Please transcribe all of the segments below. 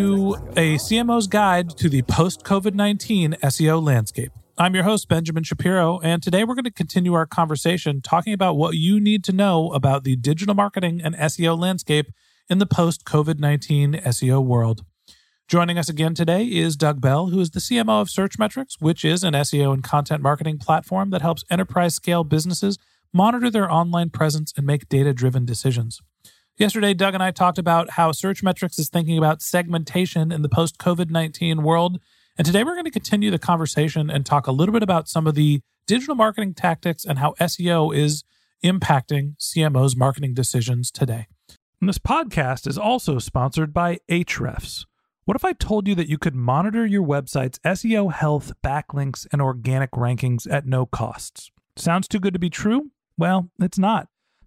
a CMO's guide to the post COVID 19 SEO landscape. I'm your host, Benjamin Shapiro, and today we're going to continue our conversation talking about what you need to know about the digital marketing and SEO landscape in the post COVID 19 SEO world. Joining us again today is Doug Bell, who is the CMO of Searchmetrics, which is an SEO and content marketing platform that helps enterprise scale businesses monitor their online presence and make data driven decisions. Yesterday, Doug and I talked about how Searchmetrics is thinking about segmentation in the post COVID 19 world. And today we're going to continue the conversation and talk a little bit about some of the digital marketing tactics and how SEO is impacting CMO's marketing decisions today. And this podcast is also sponsored by Ahrefs. What if I told you that you could monitor your website's SEO health, backlinks, and organic rankings at no costs? Sounds too good to be true? Well, it's not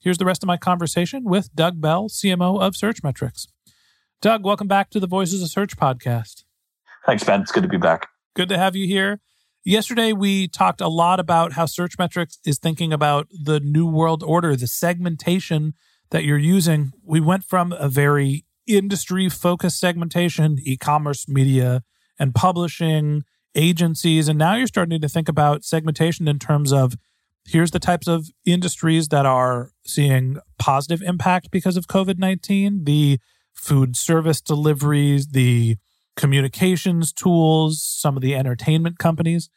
here's the rest of my conversation with Doug Bell, CMO of Searchmetrics. Doug, welcome back to the Voices of Search podcast. Thanks, Ben. It's good to be back. Good to have you here. Yesterday, we talked a lot about how Searchmetrics is thinking about the new world order, the segmentation that you're using. We went from a very industry focused segmentation, e commerce, media, and publishing, agencies, and now you're starting to think about segmentation in terms of here's the types of industries that are seeing positive impact because of COVID 19, the food service deliveries, the communications tools, some of the entertainment companies.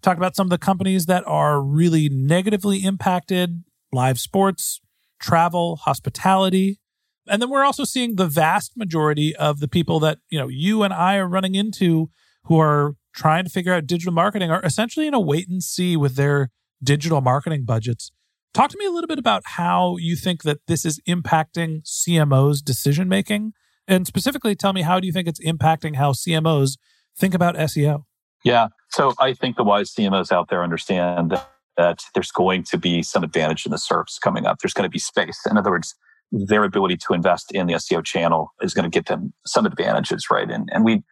Talk about some of the companies that are really negatively impacted live sports, travel, hospitality. And then we're also seeing the vast majority of the people that, you know, you and I are running into who are trying to figure out digital marketing are essentially in a wait and see with their digital marketing budgets. Talk to me a little bit about how you think that this is impacting CMOs decision making and specifically tell me how do you think it's impacting how CMOs think about SEO? Yeah. So I think the wise CMOs out there understand that, that there's going to be some advantage in the SERPs coming up. There's going to be space. In other words, their ability to invest in the SEO channel is going to get them some advantages, right? And, and we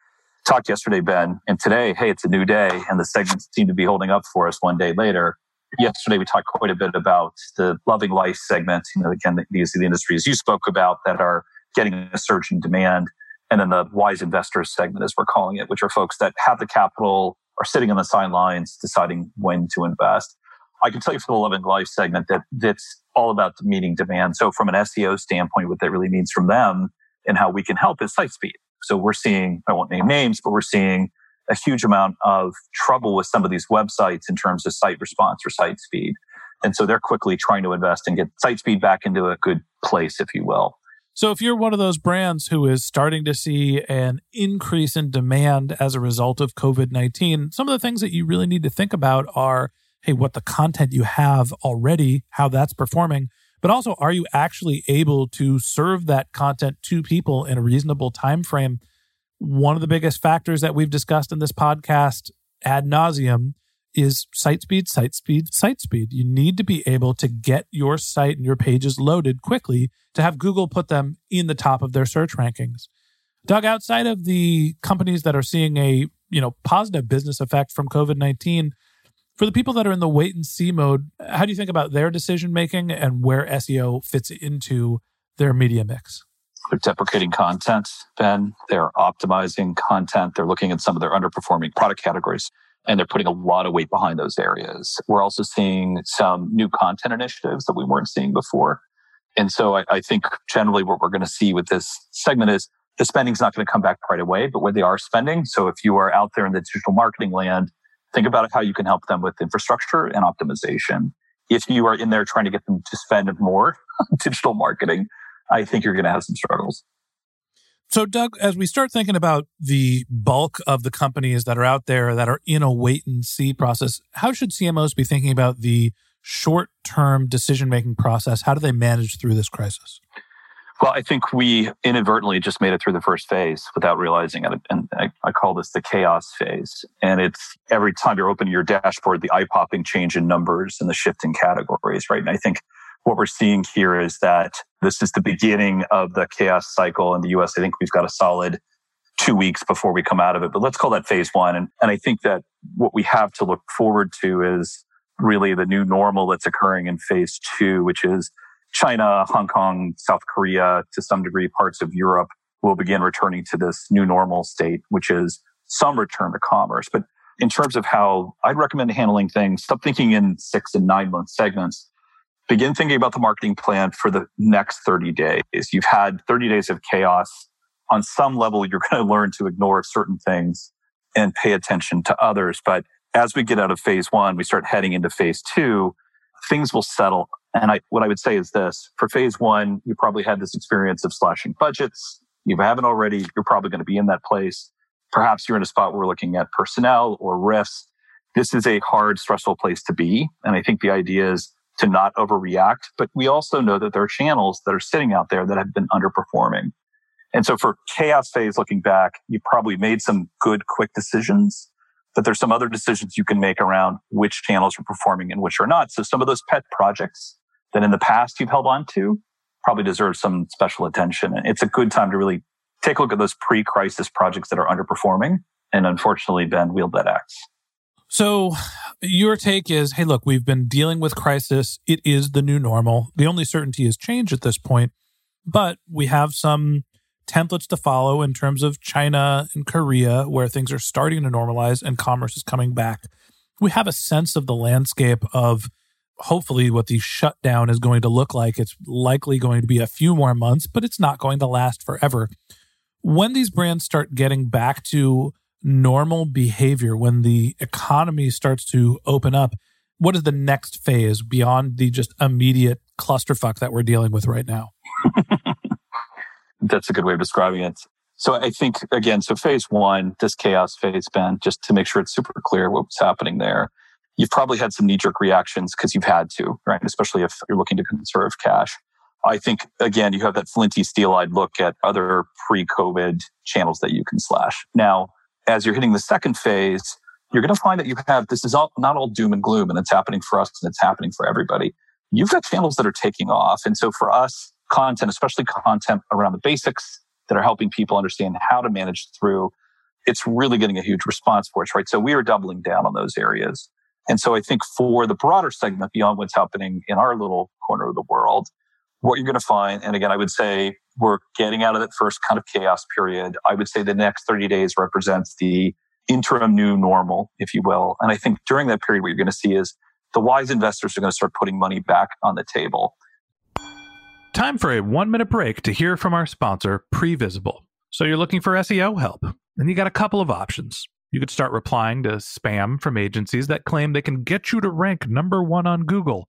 talked yesterday, Ben, and today, hey, it's a new day, and the segments seem to be holding up for us one day later. Yesterday, we talked quite a bit about the loving life segment. You know, again, these are the industries you spoke about that are getting a surge in demand. And then the wise investors segment, as we're calling it, which are folks that have the capital, are sitting on the sidelines, deciding when to invest. I can tell you for the loving life segment that that's all about meeting demand. So from an SEO standpoint, what that really means from them and how we can help is site speed. So we're seeing, I won't name names, but we're seeing a huge amount of trouble with some of these websites in terms of site response or site speed. And so they're quickly trying to invest and get site speed back into a good place, if you will. So if you're one of those brands who is starting to see an increase in demand as a result of COVID 19, some of the things that you really need to think about are hey, what the content you have already, how that's performing, but also are you actually able to serve that content to people in a reasonable time frame? One of the biggest factors that we've discussed in this podcast ad nauseum is site speed, site speed, site speed. You need to be able to get your site and your pages loaded quickly to have Google put them in the top of their search rankings. Doug, outside of the companies that are seeing a you know positive business effect from COVID nineteen, for the people that are in the wait and see mode, how do you think about their decision making and where SEO fits into their media mix? They're deprecating content, Ben. They're optimizing content. They're looking at some of their underperforming product categories and they're putting a lot of weight behind those areas. We're also seeing some new content initiatives that we weren't seeing before. And so I, I think generally what we're going to see with this segment is the spending's not going to come back right away, but where they are spending. So if you are out there in the digital marketing land, think about how you can help them with infrastructure and optimization. If you are in there trying to get them to spend more digital marketing, I think you're going to have some struggles. So, Doug, as we start thinking about the bulk of the companies that are out there that are in a wait and see process, how should CMOs be thinking about the short term decision making process? How do they manage through this crisis? Well, I think we inadvertently just made it through the first phase without realizing it. And I, I call this the chaos phase. And it's every time you're opening your dashboard, the eye popping change in numbers and the shift in categories, right? And I think what we're seeing here is that this is the beginning of the chaos cycle in the US. I think we've got a solid two weeks before we come out of it, but let's call that phase one. And, and I think that what we have to look forward to is really the new normal that's occurring in phase two, which is China, Hong Kong, South Korea, to some degree, parts of Europe will begin returning to this new normal state, which is some return to commerce. But in terms of how I'd recommend handling things, stop thinking in six and nine month segments begin thinking about the marketing plan for the next 30 days. You've had 30 days of chaos. On some level, you're going to learn to ignore certain things and pay attention to others. But as we get out of phase one, we start heading into phase two, things will settle. And I, what I would say is this for phase one, you probably had this experience of slashing budgets. You haven't already, you're probably going to be in that place. Perhaps you're in a spot where we're looking at personnel or risks. This is a hard, stressful place to be. And I think the idea is to not overreact. But we also know that there are channels that are sitting out there that have been underperforming. And so for chaos phase looking back, you probably made some good, quick decisions, but there's some other decisions you can make around which channels are performing and which are not. So some of those pet projects that in the past you've held on to probably deserve some special attention. And it's a good time to really take a look at those pre-crisis projects that are underperforming and unfortunately, Ben, wield that axe. So, your take is hey, look, we've been dealing with crisis. It is the new normal. The only certainty is change at this point, but we have some templates to follow in terms of China and Korea, where things are starting to normalize and commerce is coming back. We have a sense of the landscape of hopefully what the shutdown is going to look like. It's likely going to be a few more months, but it's not going to last forever. When these brands start getting back to normal behavior when the economy starts to open up? What is the next phase beyond the just immediate clusterfuck that we're dealing with right now? That's a good way of describing it. So I think again, so phase one, this chaos phase, Ben, just to make sure it's super clear what was happening there. You've probably had some knee jerk reactions because you've had to, right? Especially if you're looking to conserve cash. I think again, you have that flinty steel eyed look at other pre COVID channels that you can slash. Now, as you're hitting the second phase, you're going to find that you have this is all, not all doom and gloom, and it's happening for us and it's happening for everybody. You've got channels that are taking off. And so for us, content, especially content around the basics that are helping people understand how to manage through, it's really getting a huge response for us, right? So we are doubling down on those areas. And so I think for the broader segment beyond what's happening in our little corner of the world, what you're going to find, and again, I would say we're getting out of that first kind of chaos period. I would say the next 30 days represents the interim new normal, if you will. And I think during that period, what you're going to see is the wise investors are going to start putting money back on the table. Time for a one minute break to hear from our sponsor, Previsible. So you're looking for SEO help, and you got a couple of options. You could start replying to spam from agencies that claim they can get you to rank number one on Google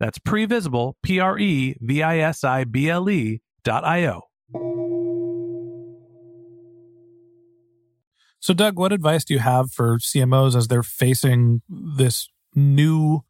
That's previsible, P R E V I S I B L E dot I O. So, Doug, what advice do you have for CMOs as they're facing this new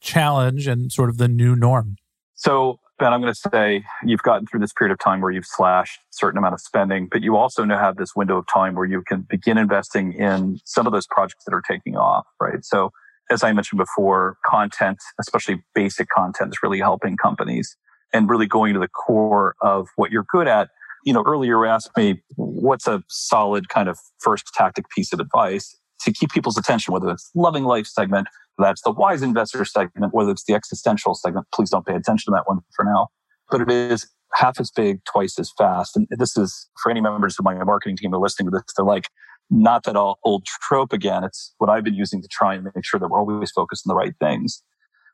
challenge and sort of the new norm? So, Ben, I'm going to say you've gotten through this period of time where you've slashed a certain amount of spending, but you also now have this window of time where you can begin investing in some of those projects that are taking off, right? So, as I mentioned before, content, especially basic content, is really helping companies and really going to the core of what you're good at. You know, earlier you asked me, what's a solid kind of first tactic piece of advice to keep people's attention, whether it's loving life segment, that's the wise investor segment, whether it's the existential segment. Please don't pay attention to that one for now. But it is half as big, twice as fast. And this is for any members of my marketing team who are listening to this, they're like, not that old trope again. It's what I've been using to try and make sure that we're always focused on the right things.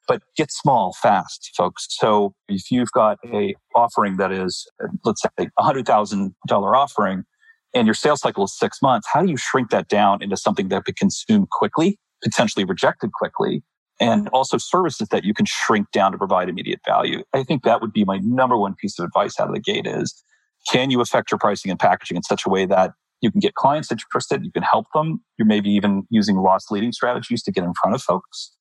But get small fast, folks. So if you've got a offering that is, let's say, a hundred thousand dollar offering, and your sales cycle is six months, how do you shrink that down into something that can consume quickly, potentially rejected quickly, and also services that you can shrink down to provide immediate value? I think that would be my number one piece of advice out of the gate is can you affect your pricing and packaging in such a way that you can get clients interested. You can help them. You're maybe even using loss leading strategies to get in front of folks.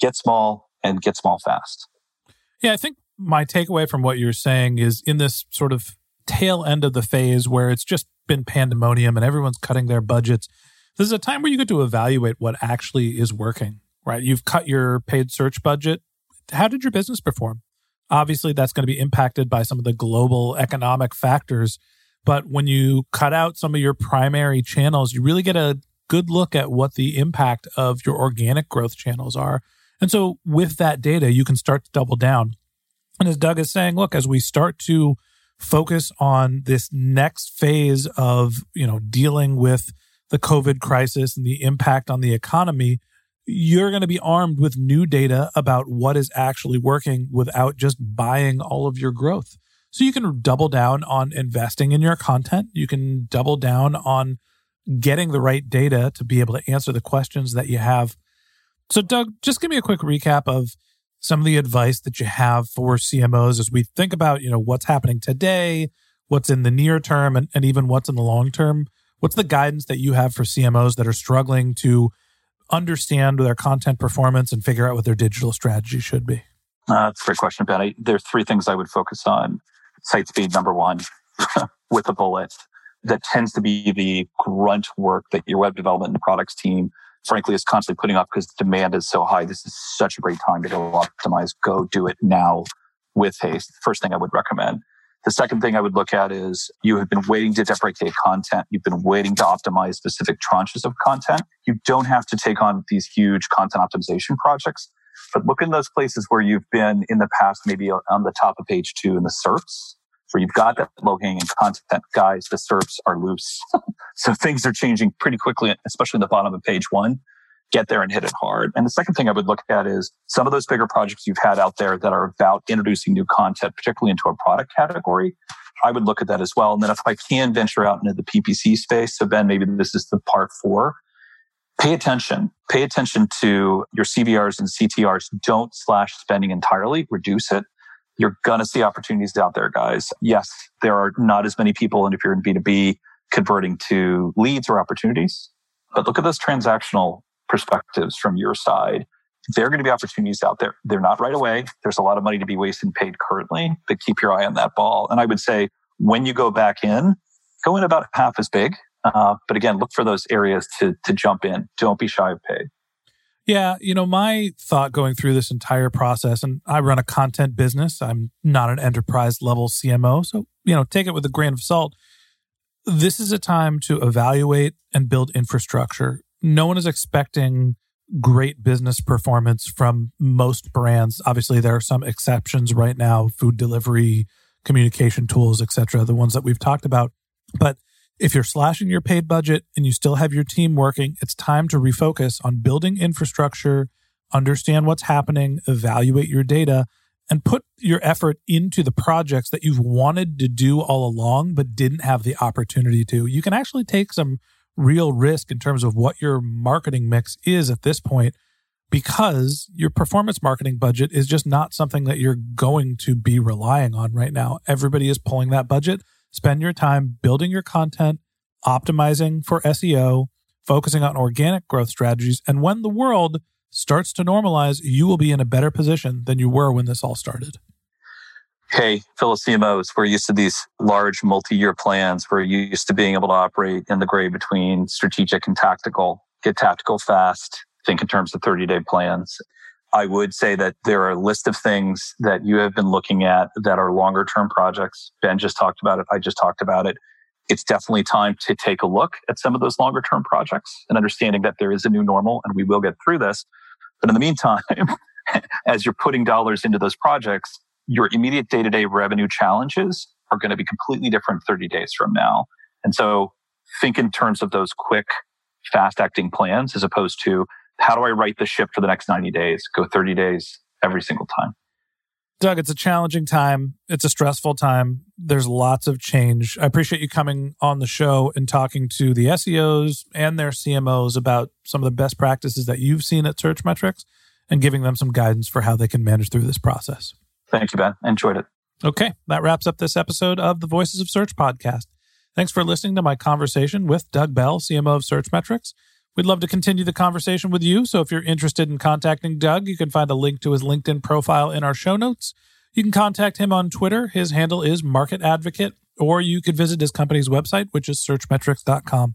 Get small and get small fast. Yeah, I think my takeaway from what you're saying is in this sort of tail end of the phase where it's just been pandemonium and everyone's cutting their budgets. This is a time where you get to evaluate what actually is working, right? You've cut your paid search budget. How did your business perform? Obviously, that's going to be impacted by some of the global economic factors but when you cut out some of your primary channels, you really get a good look at what the impact of your organic growth channels are. And so with that data, you can start to double down. And as Doug is saying, look, as we start to focus on this next phase of, you know, dealing with the COVID crisis and the impact on the economy, you're going to be armed with new data about what is actually working without just buying all of your growth. So you can double down on investing in your content. You can double down on getting the right data to be able to answer the questions that you have. So, Doug, just give me a quick recap of some of the advice that you have for CMOs as we think about, you know, what's happening today, what's in the near term, and, and even what's in the long term. What's the guidance that you have for CMOs that are struggling to understand their content performance and figure out what their digital strategy should be? Uh, that's a great question, Ben. I, there are three things I would focus on site speed number one with a bullet that tends to be the grunt work that your web development and products team frankly is constantly putting up because demand is so high. This is such a great time to go optimize. Go do it now with haste. First thing i would recommend. The second thing i would look at is you have been waiting to deprecate content. You've been waiting to optimize specific tranches of content. You don't have to take on these huge content optimization projects but look in those places where you've been in the past, maybe on the top of page two in the SERPs, where you've got that low hanging content. Guys, the SERPs are loose. so things are changing pretty quickly, especially in the bottom of page one. Get there and hit it hard. And the second thing I would look at is some of those bigger projects you've had out there that are about introducing new content, particularly into a product category. I would look at that as well. And then if I can venture out into the PPC space, so Ben, maybe this is the part four pay attention. Pay attention to your CVRs and CTRs. Don't slash spending entirely, reduce it. You're going to see opportunities out there, guys. Yes, there are not as many people. And if you're in B2B, converting to leads or opportunities. But look at those transactional perspectives from your side. There are going to be opportunities out there. They're not right away. There's a lot of money to be wasted paid currently, but keep your eye on that ball. And I would say when you go back in, go in about half as big. Uh, but again, look for those areas to to jump in. Don't be shy of paid. Yeah, you know, my thought going through this entire process, and I run a content business. I'm not an enterprise level CMO. So, you know, take it with a grain of salt. This is a time to evaluate and build infrastructure. No one is expecting great business performance from most brands. Obviously, there are some exceptions right now, food delivery, communication tools, etc., the ones that we've talked about. But if you're slashing your paid budget and you still have your team working, it's time to refocus on building infrastructure, understand what's happening, evaluate your data, and put your effort into the projects that you've wanted to do all along, but didn't have the opportunity to. You can actually take some real risk in terms of what your marketing mix is at this point because your performance marketing budget is just not something that you're going to be relying on right now. Everybody is pulling that budget Spend your time building your content, optimizing for SEO, focusing on organic growth strategies. And when the world starts to normalize, you will be in a better position than you were when this all started. Hey, fellow CMOs, we're used to these large multi year plans. We're used to being able to operate in the gray between strategic and tactical, get tactical fast, think in terms of 30 day plans. I would say that there are a list of things that you have been looking at that are longer term projects. Ben just talked about it. I just talked about it. It's definitely time to take a look at some of those longer term projects and understanding that there is a new normal and we will get through this. But in the meantime, as you're putting dollars into those projects, your immediate day to day revenue challenges are going to be completely different 30 days from now. And so think in terms of those quick, fast acting plans as opposed to how do I right the ship for the next 90 days? Go 30 days every single time. Doug, it's a challenging time. It's a stressful time. There's lots of change. I appreciate you coming on the show and talking to the SEOs and their CMOs about some of the best practices that you've seen at Searchmetrics and giving them some guidance for how they can manage through this process. Thank you, Ben. Enjoyed it. Okay, that wraps up this episode of the Voices of Search podcast. Thanks for listening to my conversation with Doug Bell, CMO of Searchmetrics. We'd love to continue the conversation with you. So if you're interested in contacting Doug, you can find a link to his LinkedIn profile in our show notes. You can contact him on Twitter. His handle is Market Advocate, or you could visit his company's website, which is searchmetrics.com.